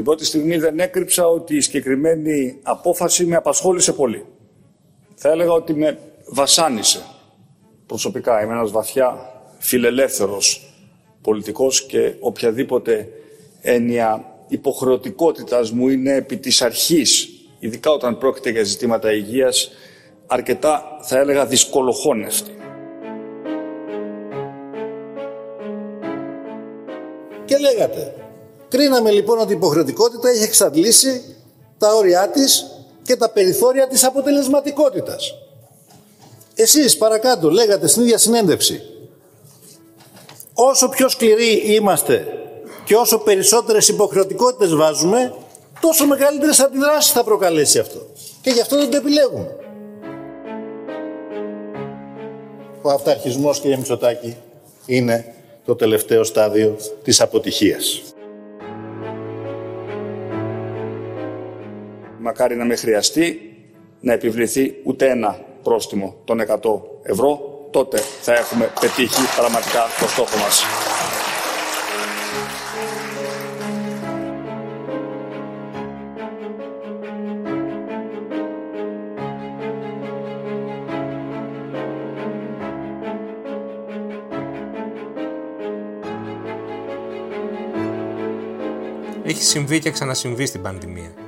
Την πρώτη στιγμή δεν έκρυψα ότι η συγκεκριμένη απόφαση με απασχόλησε πολύ. Θα έλεγα ότι με βασάνισε προσωπικά. Είμαι ένας βαθιά φιλελεύθερος πολιτικός και οποιαδήποτε έννοια υποχρεωτικότητας μου είναι επί της αρχής, ειδικά όταν πρόκειται για ζητήματα υγείας, αρκετά θα έλεγα δυσκολοχώνευτη. Και λέγατε, κρίναμε λοιπόν ότι η υποχρεωτικότητα έχει εξαντλήσει τα όρια της και τα περιθώρια της αποτελεσματικότητας. Εσείς παρακάτω λέγατε στην ίδια συνέντευξη, όσο πιο σκληροί είμαστε και όσο περισσότερες υποχρεωτικότητες βάζουμε, τόσο μεγαλύτερες αντιδράσεις θα προκαλέσει αυτό. Και γι' αυτό δεν το επιλέγουμε. Ο αυταρχισμός, κύριε Μητσοτάκη, είναι το τελευταίο στάδιο της αποτυχίας. Μακάρι να με χρειαστεί να επιβληθεί ούτε ένα πρόστιμο των 100 ευρώ, τότε θα έχουμε πετύχει πραγματικά το στόχο μας. Έχει συμβεί και ξανασυμβεί στην πανδημία.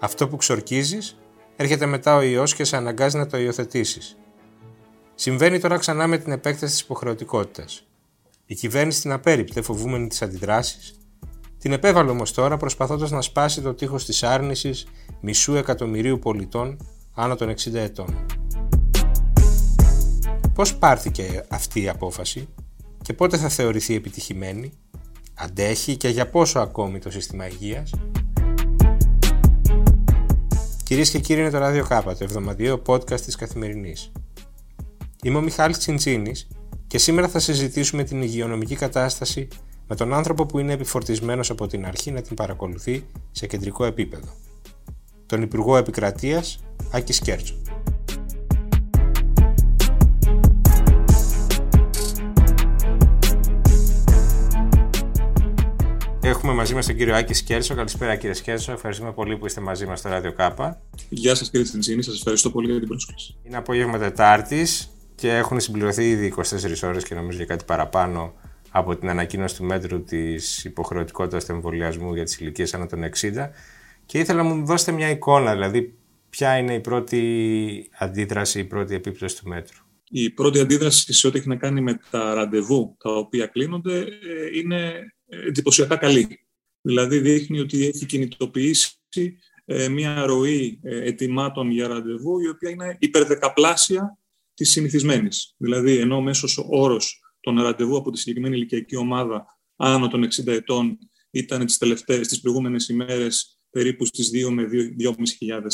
Αυτό που ξορκίζεις, έρχεται μετά ο ιό και σε αναγκάζει να το υιοθετήσεις. Συμβαίνει τώρα ξανά με την επέκταση της υποχρεωτικότητας. Η κυβέρνηση την απέρριπτε, φοβούμενη τι αντιδράσεις, την επέβαλε όμως τώρα προσπαθώντας να σπάσει το τείχος της άρνησης μισού εκατομμυρίου πολιτών άνω των 60 ετών. Πώς πάρθηκε αυτή η απόφαση και πότε θα θεωρηθεί επιτυχημένη, Αντέχει και για πόσο ακόμη το σύστημα υγείας; Κυρίες και κύριοι είναι το Radio K, το εβδομαδιαίο podcast της Καθημερινής. Είμαι ο Μιχάλης Τσιντσίνης και σήμερα θα συζητήσουμε την υγειονομική κατάσταση με τον άνθρωπο που είναι επιφορτισμένος από την αρχή να την παρακολουθεί σε κεντρικό επίπεδο. Τον Υπουργό Επικρατείας Άκης Σκέρτσο. Έχουμε μαζί μας τον κύριο Άκη Σκέρσο. Καλησπέρα κύριε Σκέρσο. Ευχαριστούμε πολύ που είστε μαζί μας στο Radio Κάπα. Γεια σας κύριε Τσιντσίνη, σας ευχαριστώ πολύ για την πρόσκληση. Είναι απόγευμα Τετάρτης και έχουν συμπληρωθεί ήδη 24 ώρες και νομίζω για κάτι παραπάνω από την ανακοίνωση του μέτρου της υποχρεωτικότητας του εμβολιασμού για τις ηλικίες άνω των 60. Και ήθελα να μου δώσετε μια εικόνα, δηλαδή ποια είναι η πρώτη αντίδραση, η πρώτη επίπτωση του μέτρου. Η πρώτη αντίδραση σε ό,τι έχει να κάνει με τα ραντεβού τα οποία κλείνονται ε, είναι εντυπωσιακά καλή. Δηλαδή δείχνει ότι έχει κινητοποιήσει ε, μια ροή ε, ετοιμάτων για ραντεβού η οποία είναι υπερδεκαπλάσια της συνηθισμένης. Δηλαδή ενώ ο μέσος όρος των ραντεβού από τη συγκεκριμένη ηλικιακή ομάδα άνω των 60 ετών ήταν τις, τελευταίες, τις προηγούμενες ημέρες περίπου στις 2 με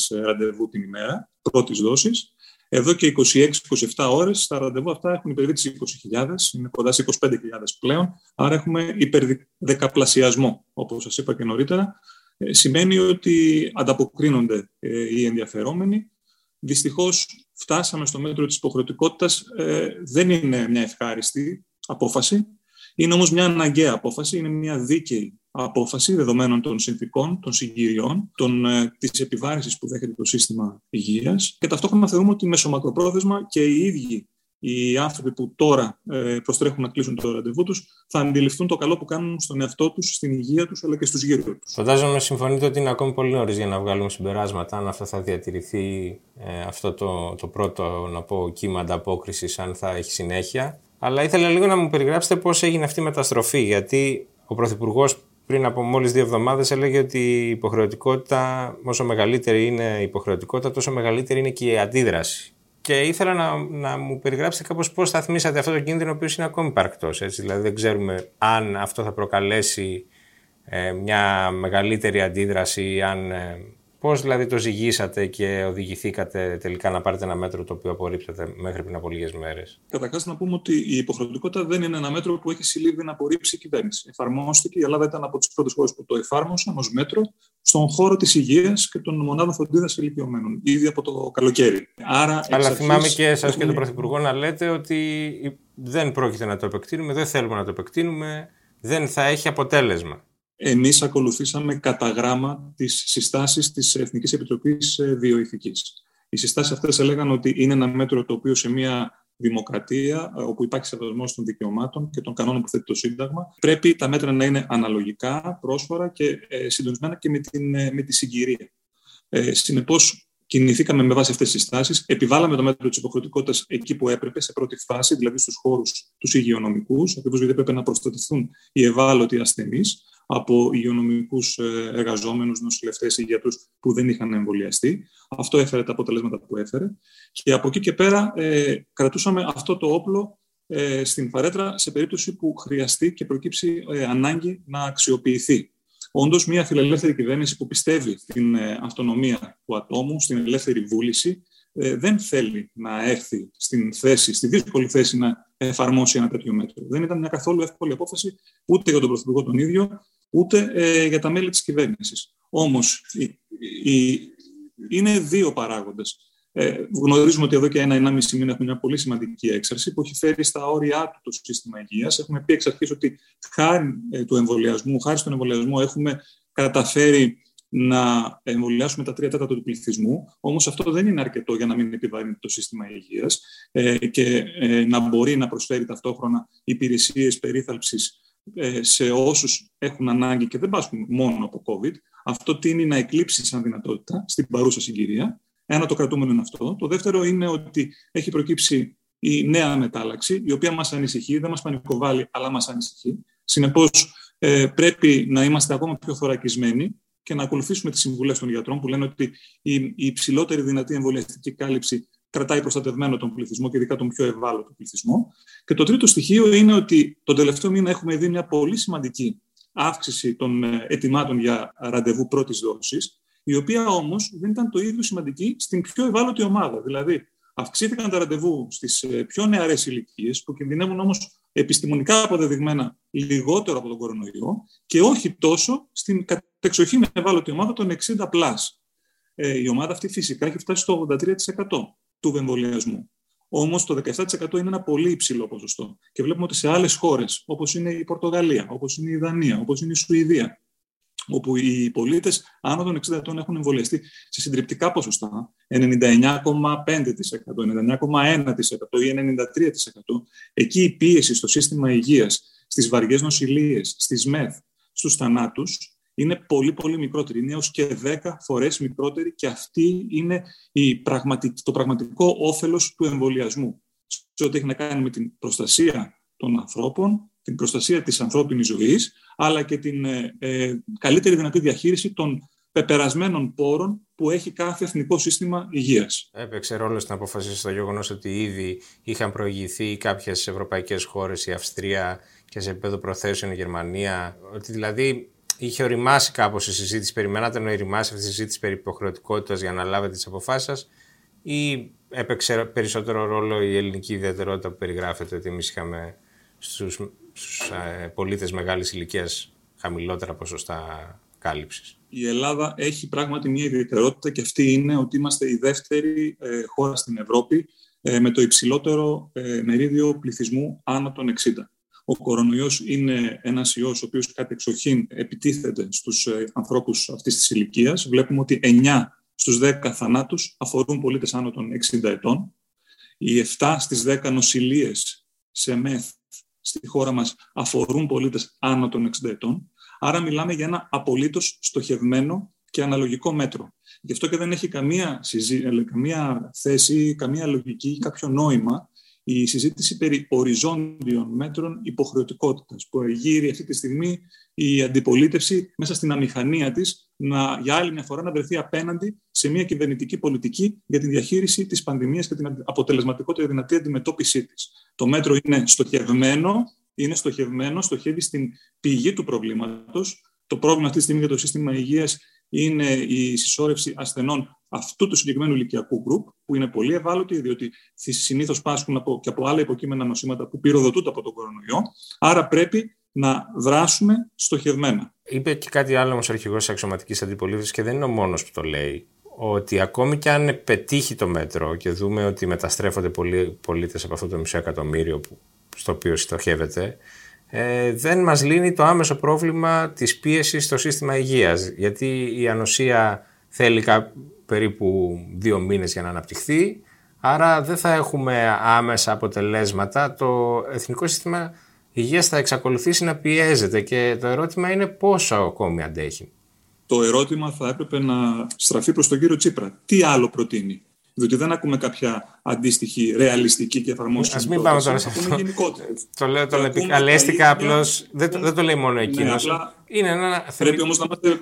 2.500 ραντεβού την ημέρα πρώτης δόσης. Εδώ και 26-27 ώρες τα ραντεβού αυτά έχουν υπερβεί τις 20.000, είναι κοντά σε 25.000 πλέον, άρα έχουμε υπερδεκαπλασιασμό, όπως σας είπα και νωρίτερα. Ε, σημαίνει ότι ανταποκρίνονται ε, οι ενδιαφερόμενοι. Δυστυχώς φτάσαμε στο μέτρο της υποχρεωτικότητας. Ε, δεν είναι μια ευχάριστη απόφαση. Είναι όμως μια αναγκαία απόφαση, είναι μια δίκαιη απόφαση δεδομένων των συνθήκων, των συγκυριών, των, ε, της επιβάρησης που δέχεται το σύστημα υγείας και ταυτόχρονα θεωρούμε ότι μεσομακροπρόθεσμα και οι ίδιοι οι άνθρωποι που τώρα ε, προστρέχουν να κλείσουν το ραντεβού τους θα αντιληφθούν το καλό που κάνουν στον εαυτό τους, στην υγεία τους αλλά και στους γύρω τους. Φαντάζομαι συμφωνείτε ότι είναι ακόμη πολύ νωρίς για να βγάλουμε συμπεράσματα αν αυτό θα διατηρηθεί ε, αυτό το, το πρώτο να πω, κύμα ανταπόκρισης, αν θα έχει συνέχεια. Αλλά ήθελα λίγο να μου περιγράψετε πώς έγινε αυτή η μεταστροφή, γιατί ο Πρωθυπουργός πριν από μόλις δύο εβδομάδες έλεγε ότι η υποχρεωτικότητα, όσο μεγαλύτερη είναι η υποχρεωτικότητα, τόσο μεγαλύτερη είναι και η αντίδραση. Και ήθελα να, να μου περιγράψετε κάπως πώς σταθμίσατε αυτό το κίνδυνο, ο οποίος είναι ακόμη υπαρκτός. Έτσι. Δηλαδή δεν ξέρουμε αν αυτό θα προκαλέσει ε, μια μεγαλύτερη αντίδραση, αν ε, Πώς δηλαδή το ζυγίσατε και οδηγηθήκατε τελικά να πάρετε ένα μέτρο το οποίο απορρίψατε μέχρι πριν από λίγες μέρες; Καταρχάς, να πούμε ότι η υποχρεωτικότητα δεν είναι ένα μέτρο που έχει συλλήβει να απορρίψει η κυβέρνηση. Εφαρμόστηκε, η Ελλάδα ήταν από τις πρώτες χώρες που το εφάρμοσαν ως μέτρο στον χώρο της υγείας και των μονάδων φροντίδας ηλικιωμένων, ήδη από το καλοκαίρι. Άρα, Αλλά θυμάμαι και εσά έχουμε... και τον Πρωθυπουργό να λέτε ότι δεν πρόκειται να το επεκτείνουμε, δεν θέλουμε να το επεκτείνουμε, δεν θα έχει αποτέλεσμα. Εμείς ακολουθήσαμε κατά γράμμα τις συστάσεις της Εθνικής Επιτροπής Βιοειθικής. Οι συστάσεις αυτές έλεγαν ότι είναι ένα μέτρο το οποίο σε μια δημοκρατία, όπου υπάρχει σεβασμός των δικαιωμάτων και των κανόνων που θέτει το Σύνταγμα, πρέπει τα μέτρα να είναι αναλογικά, πρόσφορα και ε, συντονισμένα και με, την, ε, με τη συγκυρία. Ε, Συνεπώς, κινηθήκαμε με βάση αυτές τις συστάσεις, επιβάλαμε το μέτρο της υποχρεωτικότητας εκεί που έπρεπε, σε πρώτη φάση, δηλαδή στους χώρους τους υγειονομικούς, ακριβώς γιατί έπρεπε να προστατευτούν οι ευάλωτοι ασθενείς από υγειονομικούς ε, εργαζόμενους, νοσηλευτές ή γιατρού που δεν είχαν εμβολιαστεί. Αυτό έφερε τα αποτελέσματα που έφερε. Και από εκεί και πέρα ε, κρατούσαμε αυτό το όπλο ε, στην παρέτρα σε περίπτωση που χρειαστεί και προκύψει ε, ανάγκη να αξιοποιηθεί. Όντως, μια φιλελεύθερη κυβέρνηση που πιστεύει στην ε, αυτονομία του ατόμου, στην ελεύθερη βούληση, δεν θέλει να έρθει στην θέση, στη δύσκολη θέση να εφαρμόσει ένα τέτοιο μέτρο. Δεν ήταν μια καθόλου εύκολη απόφαση ούτε για τον Πρωθυπουργό τον ίδιο, ούτε ε, για τα μέλη της κυβέρνησης. Όμως, είναι δύο παράγοντες. Ε, γνωρίζουμε ότι εδώ και ένα-ενάμιση μήνα έχουμε μια πολύ σημαντική έξαρση που έχει φέρει στα όρια του το σύστημα υγείας. Έχουμε πει εξ αρχής ότι χάρη ε, του εμβολιασμού, χάρη στον εμβολιασμό, έχουμε καταφέρει να εμβολιάσουμε τα τρία τέταρτα του πληθυσμού. Όμως αυτό δεν είναι αρκετό για να μην επιβαρύνει το σύστημα υγείας ε, και ε, να μπορεί να προσφέρει ταυτόχρονα υπηρεσίες περίθαλψης ε, σε όσους έχουν ανάγκη και δεν πάσχουν μόνο από COVID. Αυτό τίνει να εκλείψει σαν δυνατότητα στην παρούσα συγκυρία. Ένα το κρατούμενο είναι αυτό. Το δεύτερο είναι ότι έχει προκύψει η νέα μετάλλαξη, η οποία μας ανησυχεί, δεν μας πανικοβάλλει, αλλά μας ανησυχεί. Συνεπώς, ε, πρέπει να είμαστε ακόμα πιο θωρακισμένοι και να ακολουθήσουμε τις συμβουλές των γιατρών που λένε ότι η υψηλότερη δυνατή εμβολιαστική κάλυψη κρατάει προστατευμένο τον πληθυσμό και ειδικά τον πιο ευάλωτο πληθυσμό. Και το τρίτο στοιχείο είναι ότι τον τελευταίο μήνα έχουμε δει μια πολύ σημαντική αύξηση των ε, ετοιμάτων για ραντεβού πρώτης δόσης, η οποία όμως δεν ήταν το ίδιο σημαντική στην πιο ευάλωτη ομάδα. Δηλαδή, αυξήθηκαν τα ραντεβού στις ε, πιο νεαρές ηλικίες, που κινδυνεύουν όμως επιστημονικά αποδεδειγμένα λιγότερο από τον κορονοϊό και όχι τόσο στην κατεξοχήν ευάλωτη ομάδα των 60+. Ε, η ομάδα αυτή φυσικά έχει φτάσει στο 83% του εμβολιασμού. Όμως το 17% είναι ένα πολύ υψηλό ποσοστό. Και βλέπουμε ότι σε άλλες χώρες, όπως είναι η Πορτογαλία, όπως είναι η Δανία, όπως είναι η Σουηδία, όπου οι πολίτες άνω των 60 ετών έχουν εμβολιαστεί σε συντριπτικά ποσοστά, 99,5%, 99,1% ή 93%, εκεί η πίεση στο σύστημα υγείας, στις βαριές νοσηλίες, στις ΜΕΘ, στους θανάτους, είναι πολύ πολύ μικρότερη. Είναι έως και 10 φορές μικρότερη και αυτή είναι η το πραγματικό όφελος του εμβολιασμού. Σε ό,τι έχει να κάνει με την προστασία των ανθρώπων, την προστασία της ανθρώπινης ζωής, αλλά και την ε, ε, καλύτερη δυνατή διαχείριση των πεπερασμένων πόρων που έχει κάθε εθνικό σύστημα υγείας. Έπαιξε ρόλο στην απόφαση στο γεγονός ότι ήδη είχαν προηγηθεί κάποιες ευρωπαϊκές χώρες, η Αυστρία και σε επίπεδο προθέσεων η Γερμανία. Ότι δηλαδή είχε οριμάσει κάπως η συζήτηση, περιμένατε να οριμάσει αυτή η συζήτηση περί υποχρεωτικότητας για να λάβετε τις αποφάσεις σας, ή έπαιξε περισσότερο ρόλο η ελληνική ιδιαιτερότητα που περιγράφεται ότι εμείς είχαμε στους ε, πολίτες μεγάλης ηλικίας χαμηλότερα ποσοστά κάλυψης; Η Ελλάδα έχει πράγματι μια ιδιαιτερότητα και αυτή είναι ότι είμαστε η δεύτερη ε, χώρα στην Ευρώπη ε, με το υψηλότερο μερίδιο πληθυσμού άνω των 60. Ο κορονοϊός είναι ένας ιός ο οποίος κατεξοχήν επιτίθεται στους ε, ανθρώπους αυτής της ηλικίας. Βλέπουμε ότι 9 στους 10 θανάτους αφορούν πολίτες άνω των 60 ετών. Οι 7 στις 10 νοσηλίες σε ΜΕΘ στη χώρα μας αφορούν πολίτες άνω των 60 ετών. Άρα μιλάμε για ένα απολύτως στοχευμένο και αναλογικό μέτρο. Γι' αυτό και δεν έχει καμία, ε, καμία θέση, καμία λογική ή κάποιο νόημα η συζήτηση περί οριζόντιων μέτρων υποχρεωτικότητας που γύρει αυτή τη στιγμή η αντιπολίτευση μέσα στην αμηχανία της να, για άλλη μια φορά να βρεθεί απέναντι σε μια κυβερνητική πολιτική για τη διαχείριση της πανδημίας και την αποτελεσματικότερη δυνατή αντιμετώπιση της. Το μέτρο είναι στοχευμένο, είναι στοχευμένο, στοχεύει στην πηγή του προβλήματος. Το πρόβλημα αυτή τη στιγμή για το σύστημα υγείας είναι η συσσόρευση ασθενών αυτού του συγκεκριμένου ηλικιακού γκρουπ, που είναι πολύ ευάλωτοι, διότι συνήθως πάσχουν από, και από άλλα υποκείμενα νοσήματα που πυροδοτούνται από τον κορονοϊό. Άρα πρέπει να δράσουμε στοχευμένα. Είπε και κάτι άλλο όμως ο αρχηγός της αξιωματικής αντιπολίτευσης και δεν είναι ο μόνος που το λέει. Ότι ακόμη και αν πετύχει το μέτρο και δούμε ότι μεταστρέφονται πολλοί πολίτες από αυτό το μισό εκατομμύριο που, στο οποίο στοχεύεται, ε, δεν μας λύνει το άμεσο πρόβλημα της πίεσης στο σύστημα υγείας. Γιατί η ανοσία θέλει περίπου δύο μήνες για να αναπτυχθεί, άρα δεν θα έχουμε άμεσα αποτελέσματα. Το Εθνικό Σύστημα Υγείας θα εξακολουθήσει να πιέζεται και το ερώτημα είναι πόσο ακόμη αντέχει. Το ερώτημα θα έπρεπε να στραφεί προς τον κύριο Τσίπρα. Τι άλλο προτείνει; Διότι δεν ακούμε κάποια αντίστοιχη ρεαλιστική και εφαρμόσιμη. Α μην πάμε τώρα σε αυτό. Το λέω, το επικαλέστηκα απλώς. Δεν, δεν το λέει μόνο ναι, εκείνος. είναι ένα Πρέπει όμως να είμαστε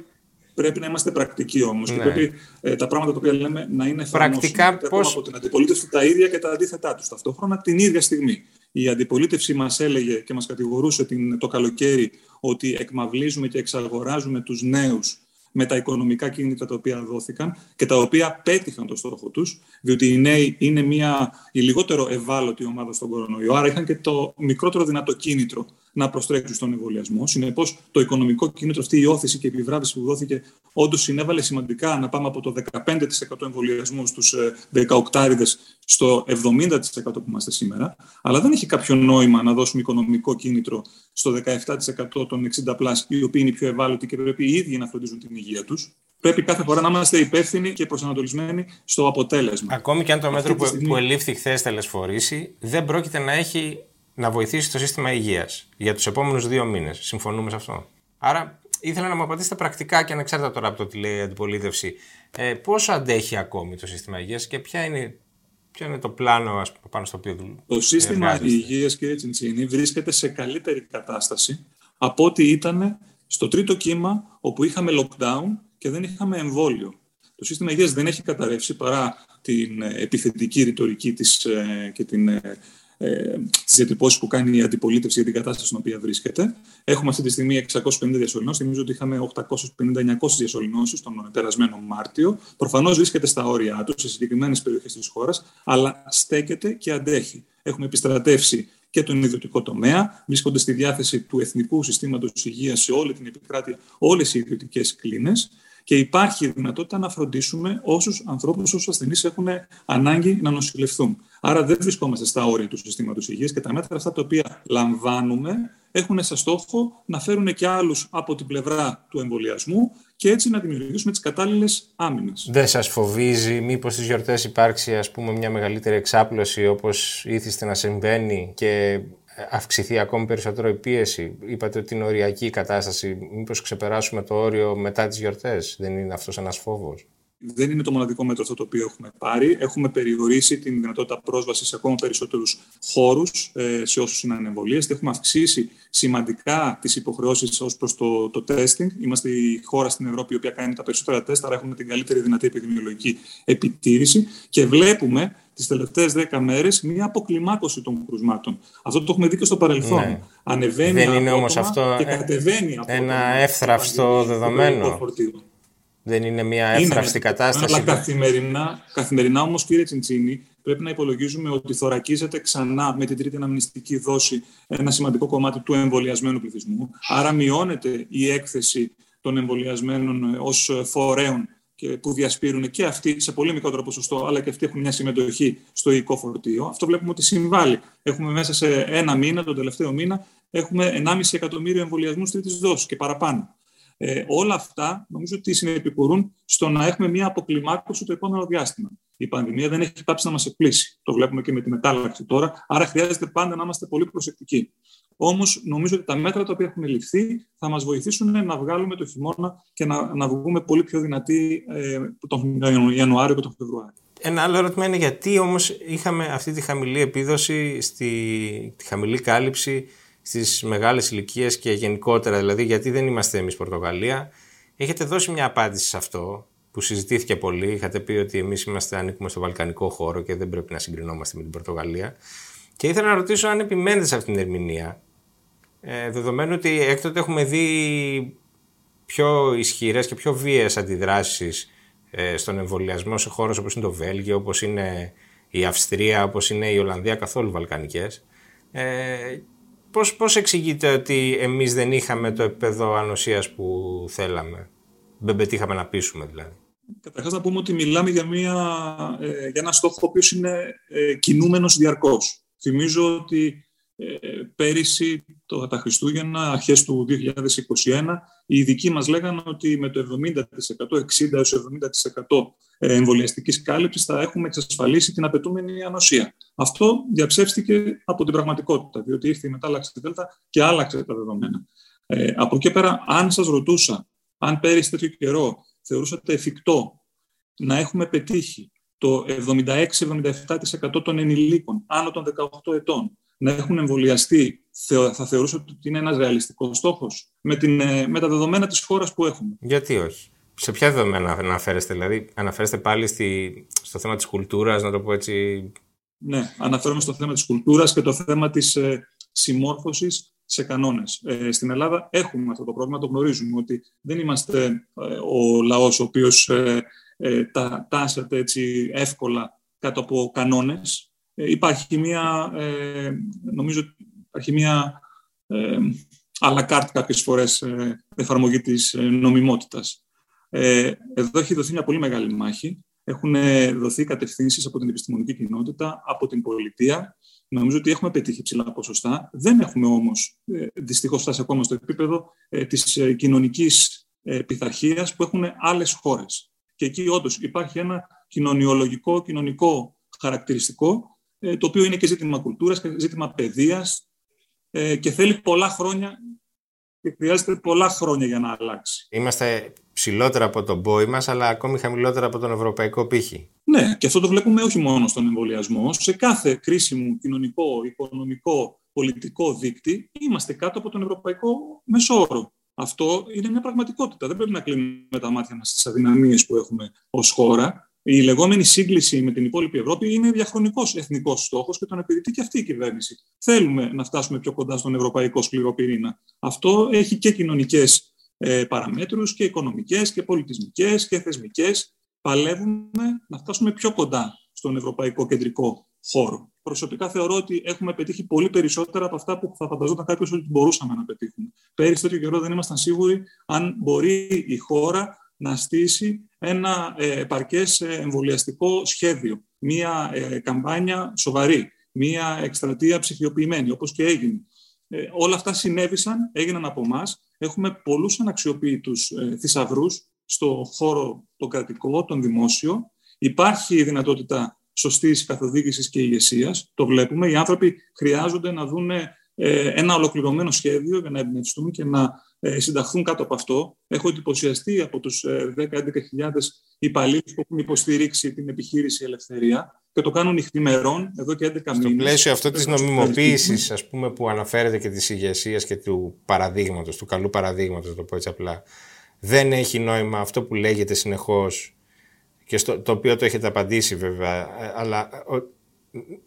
πρέπει να είμαστε πρακτικοί όμως. Ναι. Και πρέπει ε, τα πράγματα τα οποία λέμε να είναι Πρακτικά πώ. Από την αντιπολίτευση τα ίδια και τα αντίθετά τους. Ταυτόχρονα την ίδια στιγμή. Η αντιπολίτευση μας έλεγε και μας κατηγορούσε την, το καλοκαίρι ότι εκμαυλίζουμε και εξαγοράζουμε τους νέους με τα οικονομικά κίνητρα τα οποία δόθηκαν και τα οποία πέτυχαν το στόχο τους, διότι οι νέοι είναι μια, η λιγότερο ευάλωτη ομάδα στον κορονοϊό, άρα είχαν και το μικρότερο δυνατό κίνητρο να προστρέξουν στον εμβολιασμό. Συνεπώς, το οικονομικό κίνητρο, αυτή η όθηση και η επιβράβευση που δόθηκε, όντως συνέβαλε σημαντικά να πάμε από το 15% εμβολιασμού στους 18 στο 70% που είμαστε σήμερα. Αλλά δεν έχει κάποιο νόημα να δώσουμε οικονομικό κίνητρο στο 17% των 60 πλάς, οι οποίοι είναι οι πιο ευάλωτοι και πρέπει οι ίδιοι να φροντίζουν την υγεία τους. Πρέπει κάθε φορά να είμαστε υπεύθυνοι και προσανατολισμένοι στο αποτέλεσμα. Ακόμη και αν το μέτρο που, στιγμή... που ελήφθη χθες τελεσφορήσει, δεν πρόκειται να έχει να βοηθήσει το σύστημα υγείας για τους επόμενους δύο μήνες. Συμφωνούμε σε αυτό. Άρα ήθελα να μου απαντήσετε πρακτικά και ανεξάρτητα τώρα από το τι λέει η αντιπολίτευση, ε, πόσο αντέχει ακόμη το σύστημα υγείας και ποια είναι, ποιο είναι το πλάνο ας, πάνω στο οποίο δουλεύει. Το σύστημα υγείας, κύριε Τσιντσίνη, βρίσκεται σε καλύτερη κατάσταση από ό,τι ήταν στο τρίτο κύμα, όπου είχαμε lockdown και δεν είχαμε εμβόλιο. Το σύστημα υγείας δεν έχει καταρρεύσει παρά την ε, επιθετική ρητορική της ε, και την ε, ε, τις διατυπώσεις που κάνει η αντιπολίτευση για την κατάσταση στην οποία βρίσκεται. Έχουμε αυτή τη στιγμή 650 διασωληνώσεις. Θυμίζω ότι είχαμε 850-900 διασωληνώσεις τον περασμένο Μάρτιο. Προφανώς βρίσκεται στα όρια τους σε συγκεκριμένες περιοχές της χώρας, αλλά στέκεται και αντέχει. Έχουμε επιστρατεύσει και τον ιδιωτικό τομέα. Βρίσκονται στη διάθεση του Εθνικού Συστήματος Υγείας σε όλη την επικράτεια όλες οι ιδιωτικές κλίνες και υπάρχει δυνατότητα να φροντίσουμε όσους ανθρώπους, όσους ασθενείς έχουν ανάγκη να νοσηλευθούν. Άρα δεν βρισκόμαστε στα όρια του συστήματος υγείας και τα μέτρα αυτά τα οποία λαμβάνουμε έχουν σαν στόχο να φέρουν και άλλους από την πλευρά του εμβολιασμού και έτσι να δημιουργήσουμε τις κατάλληλες άμυνες. Δεν σας φοβίζει, μήπως στις γιορτές υπάρξει ας πούμε, μια μεγαλύτερη εξάπλωση όπως ήθιστε να συμβαίνει και αυξηθεί ακόμη περισσότερο η πίεση. Είπατε ότι είναι οριακή η κατάσταση. Μήπως ξεπεράσουμε το όριο μετά τις γιορτές; Δεν είναι αυτός ένας φόβος; Δεν είναι το μοναδικό μέτρο αυτό το οποίο έχουμε πάρει. Έχουμε περιορίσει την δυνατότητα πρόσβασης σε ακόμα περισσότερους χώρους ε, σε όσους είναι ανεμβολίες. Έχουμε αυξήσει σημαντικά τις υποχρεώσεις ως προς το, το testing. Είμαστε η χώρα στην Ευρώπη η οποία κάνει τα περισσότερα τεστ, άρα έχουμε την καλύτερη δυνατή επιδημιολογική επιτήρηση και βλέπουμε τις τελευταίες 10 μέρες μια αποκλιμάκωση των κρουσμάτων. Αυτό το έχουμε δει και στο παρελθόν. Ναι. Ανεβαίνει Δεν είναι όμως αυτό και κατεβαίνει από ένα εύθραυστο δεδομένο. Δεν είναι μια εύθραυστη κατάσταση. Αλλά καθημερινά, καθημερινά όμως, κύριε Τσιντσίνη, πρέπει να υπολογίζουμε ότι θωρακίζεται ξανά με την τρίτη αναμνηστική δόση ένα σημαντικό κομμάτι του εμβολιασμένου πληθυσμού. Άρα μειώνεται η έκθεση των εμβολιασμένων ως φορέων που διασπείρουν και αυτοί σε πολύ μικρότερο ποσοστό, αλλά και αυτοί έχουν μια συμμετοχή στο οικό φορτίο. Αυτό βλέπουμε ότι συμβάλλει. Έχουμε μέσα σε ένα μήνα, τον τελευταίο μήνα, έχουμε 1,5 εκατομμύριο εμβολιασμούς τρίτης δόσης και παραπάνω. Ε, όλα αυτά νομίζω ότι συνεπικουρούν στο να έχουμε μια αποκλιμάκωση το επόμενο διάστημα. Η πανδημία δεν έχει πάψει να μας εκπλήσει. Το βλέπουμε και με τη μετάλλαξη τώρα. Άρα χρειάζεται πάντα να είμαστε πολύ προσεκτικοί. Όμως νομίζω ότι τα μέτρα τα οποία έχουν ληφθεί θα μας βοηθήσουν να βγάλουμε το χειμώνα και να, να βγούμε πολύ πιο δυνατοί ε, τον Ιανουάριο και τον Φεβρουάριο. Ένα άλλο ερώτημα είναι γιατί όμως είχαμε αυτή τη χαμηλή επίδοση, στη, τη χαμηλή κάλυψη στις μεγάλες ηλικίες και γενικότερα, δηλαδή γιατί δεν είμαστε εμείς Πορτογαλία. Έχετε δώσει μια απάντηση σε αυτό που συζητήθηκε πολύ. Είχατε πει ότι εμείς είμαστε ανήκουμε στο βαλκανικό χώρο και δεν πρέπει να συγκρινόμαστε με την Πορτογαλία. Και ήθελα να ρωτήσω αν επιμένετε σε αυτήν την ερμηνεία. Ε, δεδομένου ότι έκτοτε έχουμε δει πιο ισχυρές και πιο βίαιες αντιδράσεις ε, στον εμβολιασμό σε χώρες όπως είναι το Βέλγιο, όπως είναι η Αυστρία, όπως είναι η Ολλανδία, καθόλου βαλκανικές. Ε, πώς, πώς εξηγείτε ότι εμείς δεν είχαμε το επίπεδο ανοσίας που θέλαμε, δεν πετύχαμε να πείσουμε δηλαδή. Καταρχάς να πούμε ότι μιλάμε για, μια, ε, για ένα στόχο ο οποίος είναι ε, κινούμενος διαρκώς. Θυμίζω ότι ε, πέρυσι, το, τα Χριστούγεννα, αρχές του 2021, οι ειδικοί μας λέγανε ότι με το 70%, 60% 70% εμβολιαστικής κάλυψης θα έχουμε εξασφαλίσει την απαιτούμενη ανοσία. Αυτό διαψεύστηκε από την πραγματικότητα, διότι ήρθε η μετάλλαξη Δέλτα και άλλαξε τα δεδομένα. Ε, από εκεί πέρα, αν σας ρωτούσα, αν πέρυσι τέτοιο καιρό θεωρούσατε εφικτό να έχουμε πετύχει το 76-77% των ενηλίκων άνω των 18 ετών να έχουν εμβολιαστεί, θα θεωρούσατε ότι είναι ένας ρεαλιστικός στόχος με, την, ε, με τα δεδομένα της χώρας που έχουμε; Γιατί όχι; Σε ποια δεδομένα αναφέρεστε, δηλαδή αναφέρεστε πάλι στη, στο θέμα της κουλτούρας, να το πω έτσι; Ναι, αναφέρομαι στο θέμα της κουλτούρας και το θέμα της ε, συμμόρφωσης σε κανόνες. Ε, στην Ελλάδα έχουμε αυτό το πρόβλημα, το γνωρίζουμε, ότι δεν είμαστε ε, ο λαός ο οποίος ε, ε, τα, τάσσεται έτσι εύκολα κάτω από κανόνες. Ε, υπάρχει μια, ε, νομίζω, υπάρχει μια ε, à la carte κάποιες φορές ε, εφαρμογή της ε, νομιμότητας. Ε, εδώ έχει δοθεί μια πολύ μεγάλη μάχη. Έχουν δοθεί κατευθύνσεις από την επιστημονική κοινότητα, από την πολιτεία. Νομίζω ότι έχουμε πετύχει ψηλά ποσοστά. Δεν έχουμε όμως ε, δυστυχώς φτάσει ακόμα στο επίπεδο ε, της κοινωνικής πειθαρχίας που έχουν άλλες χώρες. Και εκεί όντως υπάρχει ένα κοινωνιολογικό, κοινωνικό χαρακτηριστικό, ε, το οποίο είναι και ζήτημα κουλτούρας και ζήτημα παιδείας ε, και θέλει πολλά χρόνια και χρειάζεται πολλά χρόνια για να αλλάξει. Είμαστε ψηλότερα από τον πόη μας, αλλά ακόμη χαμηλότερα από τον ευρωπαϊκό πύχη. Ναι, και αυτό το βλέπουμε όχι μόνο στον εμβολιασμό. Σε κάθε κρίσιμο κοινωνικό, οικονομικό, πολιτικό δίκτυ είμαστε κάτω από τον ευρωπαϊκό μεσόωρο. Αυτό είναι μια πραγματικότητα. Δεν πρέπει να κλείνουμε τα μάτια μας στις αδυναμίες που έχουμε ως χώρα. Η λεγόμενη σύγκληση με την υπόλοιπη Ευρώπη είναι διαχρονικός εθνικός στόχος και τον επιδητεί και αυτή η κυβέρνηση. Θέλουμε να φτάσουμε πιο κοντά στον ευρωπαϊκό σκληροπυρήνα. Αυτό έχει και κοινωνικές ε, παραμέτρους και οικονομικές και πολιτισμικές και θεσμικές. Παλεύουμε να φτάσουμε πιο κοντά στον ευρωπαϊκό κεντρικό χώρο. Προσωπικά θεωρώ ότι έχουμε πετύχει πολύ περισσότερα από αυτά που θα φανταζόταν κάποιος ότι μπορούσαμε να πετύχουμε. Πέρυσι τέτοιο καιρό δεν ήμασταν σίγουροι αν μπορεί η χώρα να στήσει ένα ε, επαρκές ε, εμβολιαστικό σχέδιο, μία ε, καμπάνια σοβαρή, μία εκστρατεία ψηφιοποιημένη, όπως και έγινε. όλα αυτά συνέβησαν, έγιναν από εμάς. Έχουμε πολλούς αναξιοποιητούς ε, θησαυρούς στο χώρο τον κρατικό, τον δημόσιο. Υπάρχει η δυνατότητα σωστής καθοδήγησης και ηγεσίας. Το βλέπουμε. Οι άνθρωποι χρειάζονται να δουν ένα ολοκληρωμένο σχέδιο για να εμπνευστούν και να ε, συνταχθούν κάτω από αυτό. Έχω εντυπωσιαστεί από τους 10-11 υπαλλήλους που έχουν υποστηρίξει την επιχείρηση Ελευθερία και το κάνουν νυχθημερών εδώ και 11 μήνες. Στο πλαίσιο αυτό της νομιμοποίησης ας πούμε, που αναφέρεται και της ηγεσίας και του παραδείγματος, του καλού παραδείγματος, το πω έτσι απλά, δεν έχει νόημα αυτό που λέγεται συνεχώς και στο, το οποίο το έχετε απαντήσει βέβαια, ε, αλλά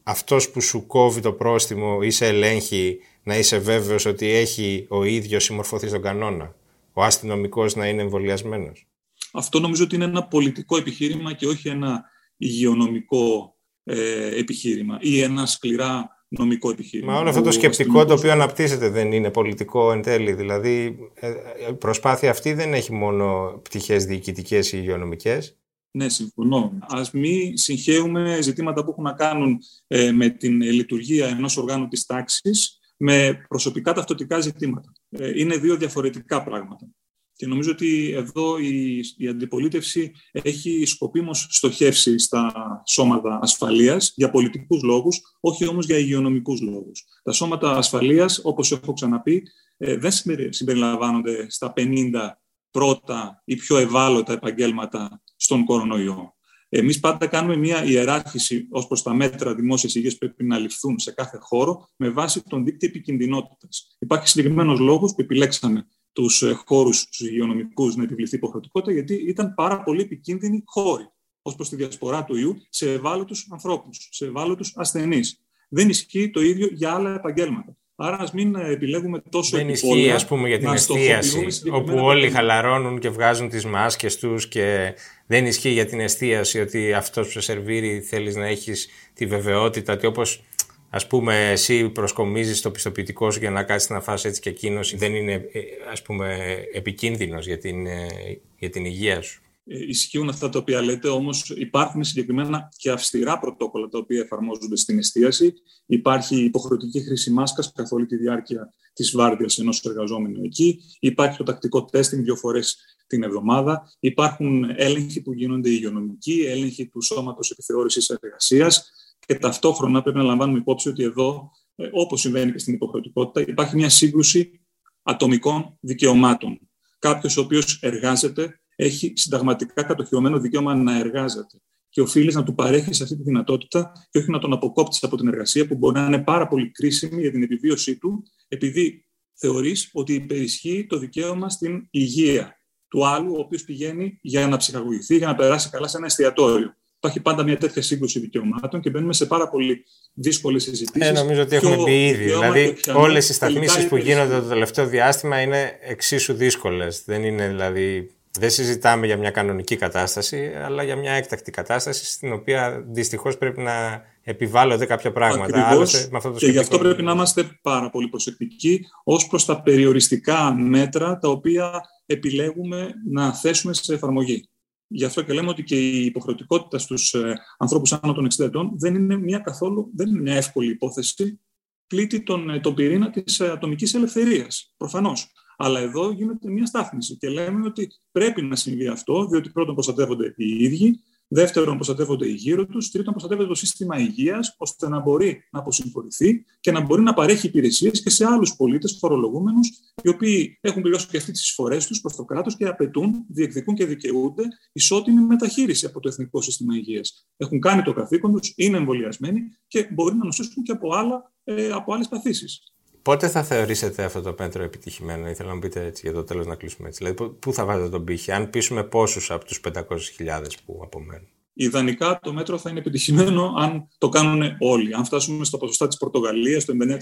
αυτός που σου κόβει το πρόστιμο ή σε ελέγχει να είσαι βέβαιος ότι έχει ο ίδιος συμμορφωθεί στον κανόνα. Ο αστυνομικός να είναι εμβολιασμένος. Αυτό νομίζω ότι είναι ένα πολιτικό επιχείρημα και όχι ένα υγειονομικό ε, επιχείρημα ή ένα σκληρά νομικό επιχείρημα. Μα όλο αυτό το σκεπτικό το οποίο αναπτύσσεται δεν είναι πολιτικό εν τέλει. Δηλαδή ε, η προσπάθεια αυτή δεν έχει μόνο πτυχές διοικητικές ή υγειονομικές. Ναι, συμφωνώ. Α μην συγχαίουμε ζητήματα που έχουν να κάνουν ε, με την λειτουργία ενός οργάνου της τάξης με προσωπικά ταυτοτικά ζητήματα. Ε, είναι δύο διαφορετικά πράγματα. Και νομίζω ότι εδώ η, η αντιπολίτευση έχει σκοπίμως στοχεύσει στα σώματα ασφαλείας για πολιτικούς λόγους, όχι όμως για υγειονομικούς λόγους. Τα σώματα ασφαλείας, όπως έχω ξαναπεί, ε, δεν συμπεριλαμβάνονται στα 50 πρώτα ή πιο ευάλωτα επαγγέλματα στον κορονοϊό. Εμείς πάντα κάνουμε μια ιεράρχηση ως προς τα μέτρα δημόσιας υγείας που πρέπει να ληφθούν σε κάθε χώρο με βάση τον δίκτυο επικινδυνότητας. Υπάρχει συγκεκριμένος λόγος που επιλέξαμε τους ε, χώρους τους υγειονομικούς να επιβληθεί υποχρεωτικότητα, γιατί ήταν πάρα πολύ επικίνδυνοι χώροι ως προς τη διασπορά του ιού σε ευάλωτους ανθρώπους, σε ευάλωτους ασθενείς. Δεν ισχύει το ίδιο για άλλα επαγγέλματα. Άρα ας μην ε, επιλέγουμε τόσο Δεν ισχύει ας πούμε για την εστίαση όπου όλοι χαλαρώνουν και βγάζουν τις μάσκες τους και δεν ισχύει για την εστίαση ότι αυτός που σε σερβίρει θέλεις να έχεις τη βεβαιότητα ότι όπως ας πούμε εσύ προσκομίζεις το πιστοποιητικό σου για να κάτσεις να φας έτσι και εκείνος δεν είναι ε, ας πούμε επικίνδυνος για την, ε, για την υγεία σου. Ε, ισχύουν αυτά τα οποία λέτε, όμως υπάρχουν συγκεκριμένα και αυστηρά πρωτόκολλα τα οποία εφαρμόζονται στην εστίαση. Υπάρχει υποχρεωτική χρήση μάσκας καθ' όλη τη διάρκεια της βάρδιας ενός εργαζόμενου εκεί. Υπάρχει το τακτικό τέστινγκ δύο φορές την εβδομάδα. Υπάρχουν έλεγχοι που γίνονται υγειονομικοί, έλεγχοι του σώματος επιθεώρησης εργασίας και ταυτόχρονα πρέπει να λαμβάνουμε υπόψη ότι εδώ, ε, όπως συμβαίνει και στην υποχρεωτικότητα, υπάρχει μια σύγκρουση ατομικών δικαιωμάτων. Κάποιος ο οποίος εργάζεται έχει συνταγματικά κατοχυρωμένο δικαίωμα να εργάζεται. Και οφείλεις να του παρέχεις αυτή τη δυνατότητα και όχι να τον αποκόπτεις από την εργασία που μπορεί να είναι πάρα πολύ κρίσιμη για την επιβίωσή του, επειδή θεωρείς ότι υπερισχύει το δικαίωμα στην υγεία του άλλου, ο οποίος πηγαίνει για να ψυχαγωγηθεί, για να περάσει καλά σε ένα εστιατόριο. Υπάρχει πάντα μια τέτοια σύγκρουση δικαιωμάτων και μπαίνουμε σε πάρα πολύ δύσκολες συζητήσεις. Ε, νομίζω ότι έχουμε πει ήδη. Δηλαδή, όλες οι σταθμίσεις που γίνονται το τελευταίο διάστημα είναι εξίσου δύσκολες. Δεν είναι δηλαδή δεν συζητάμε για μια κανονική κατάσταση, αλλά για μια έκτακτη κατάσταση στην οποία δυστυχώς πρέπει να επιβάλλονται κάποια πράγματα. Άλλωστε, με αυτό το και γι' αυτό πρέπει να είμαστε πάρα πολύ προσεκτικοί ως προς τα περιοριστικά μέτρα τα οποία επιλέγουμε να θέσουμε σε εφαρμογή. Γι' αυτό και λέμε ότι και η υποχρεωτικότητα στους ε, ανθρώπους άνω των 60 ετών δεν είναι μια καθόλου δεν είναι μια εύκολη υπόθεση. Πλήττει τον, ε, τον πυρήνα της ε, ατομικής ελευθερίας. Προφανώς. Αλλά εδώ γίνεται μια στάθμιση και λέμε ότι πρέπει να συμβεί αυτό, διότι πρώτον προστατεύονται οι ίδιοι, δεύτερον προστατεύονται οι γύρω τους, τρίτον προστατεύεται το σύστημα υγείας, ώστε να μπορεί να αποσυμφορηθεί και να μπορεί να παρέχει υπηρεσίες και σε άλλους πολίτες φορολογούμενους, οι οποίοι έχουν πληρώσει και αυτοί τις εισφορές τους προς το κράτος και απαιτούν, διεκδικούν και δικαιούνται ισότιμη μεταχείριση από το Εθνικό Σύστημα Υγείας. Έχουν κάνει το καθήκον τους, είναι εμβολιασμένοι και μπορεί να νοσήσουν και από, άλλα, ε, από άλλες παθήσεις. Πότε θα θεωρήσετε αυτό το μέτρο επιτυχημένο, ήθελα να μου πείτε έτσι για το τέλος να κλείσουμε έτσι. Δηλαδή, πού θα βάλετε τον πύχη, αν πείσουμε πόσους από τους 500.000 που απομένουν. Ιδανικά το μέτρο θα είναι επιτυχημένο αν το κάνουν όλοι. Αν φτάσουμε στο ποσοστά της Πορτογαλίας, το 99%.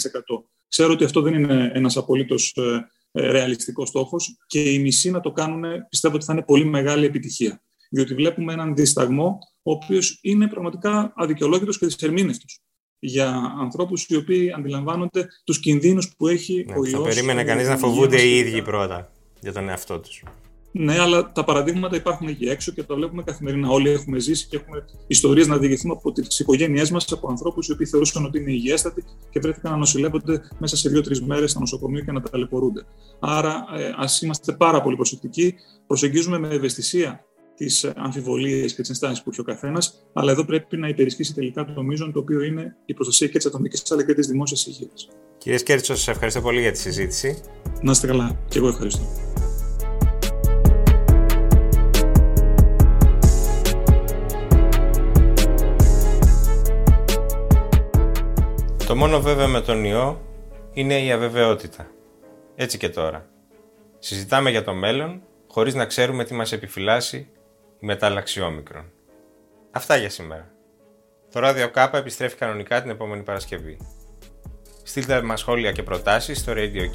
Ξέρω ότι αυτό δεν είναι ένας απολύτως ε, ε, ρεαλιστικός στόχος και οι μισοί να το κάνουν πιστεύω ότι θα είναι πολύ μεγάλη επιτυχία. Διότι βλέπουμε έναν δισταγμό ο οποίος είναι πραγματικά αδικαιολόγητος και δυσερμήνευτος για ανθρώπους οι οποίοι αντιλαμβάνονται τους κινδύνους που έχει ναι, ο ιός. Θα περίμενε κανείς να φοβούνται οι ίδιοι πρώτα για τον εαυτό τους. Ναι, αλλά τα παραδείγματα υπάρχουν εκεί έξω και τα βλέπουμε καθημερινά. Όλοι έχουμε ζήσει και έχουμε ιστορίες να διηγηθούμε από τις οικογένειές μας, από ανθρώπους οι οποίοι θεωρούσαν ότι είναι υγιέστατοι και βρέθηκαν να νοσηλεύονται μέσα σε δύο-τρεις μέρες στο νοσοκομείο και να ταλαιπωρούνται. Άρα, ε, ας είμαστε πάρα πολύ προσεκτικοί. Προσεγγίζουμε με ευαισθησία τις αμφιβολίες και τις ενστάσεις που έχει ο καθένας, αλλά εδώ πρέπει να υπερισχύσει τελικά το μείζον, το οποίο είναι η προστασία και της ατομικής αλλά και της δημόσιας υγείας. Κύριε Σκέρτσο, σας ευχαριστώ πολύ για τη συζήτηση. Να είστε καλά. Και εγώ ευχαριστώ. Το μόνο βέβαιο με τον ιό είναι η αβεβαιότητα. Έτσι και τώρα. Συζητάμε για το μέλλον χωρίς να ξέρουμε τι μας επιφυλάσσει η μετάλλαξη όμικρον. Αυτά για σήμερα. Το ράδιο Κάπα επιστρέφει κανονικά την επόμενη Παρασκευή. Στείλτε μας σχόλια και προτάσεις στο radio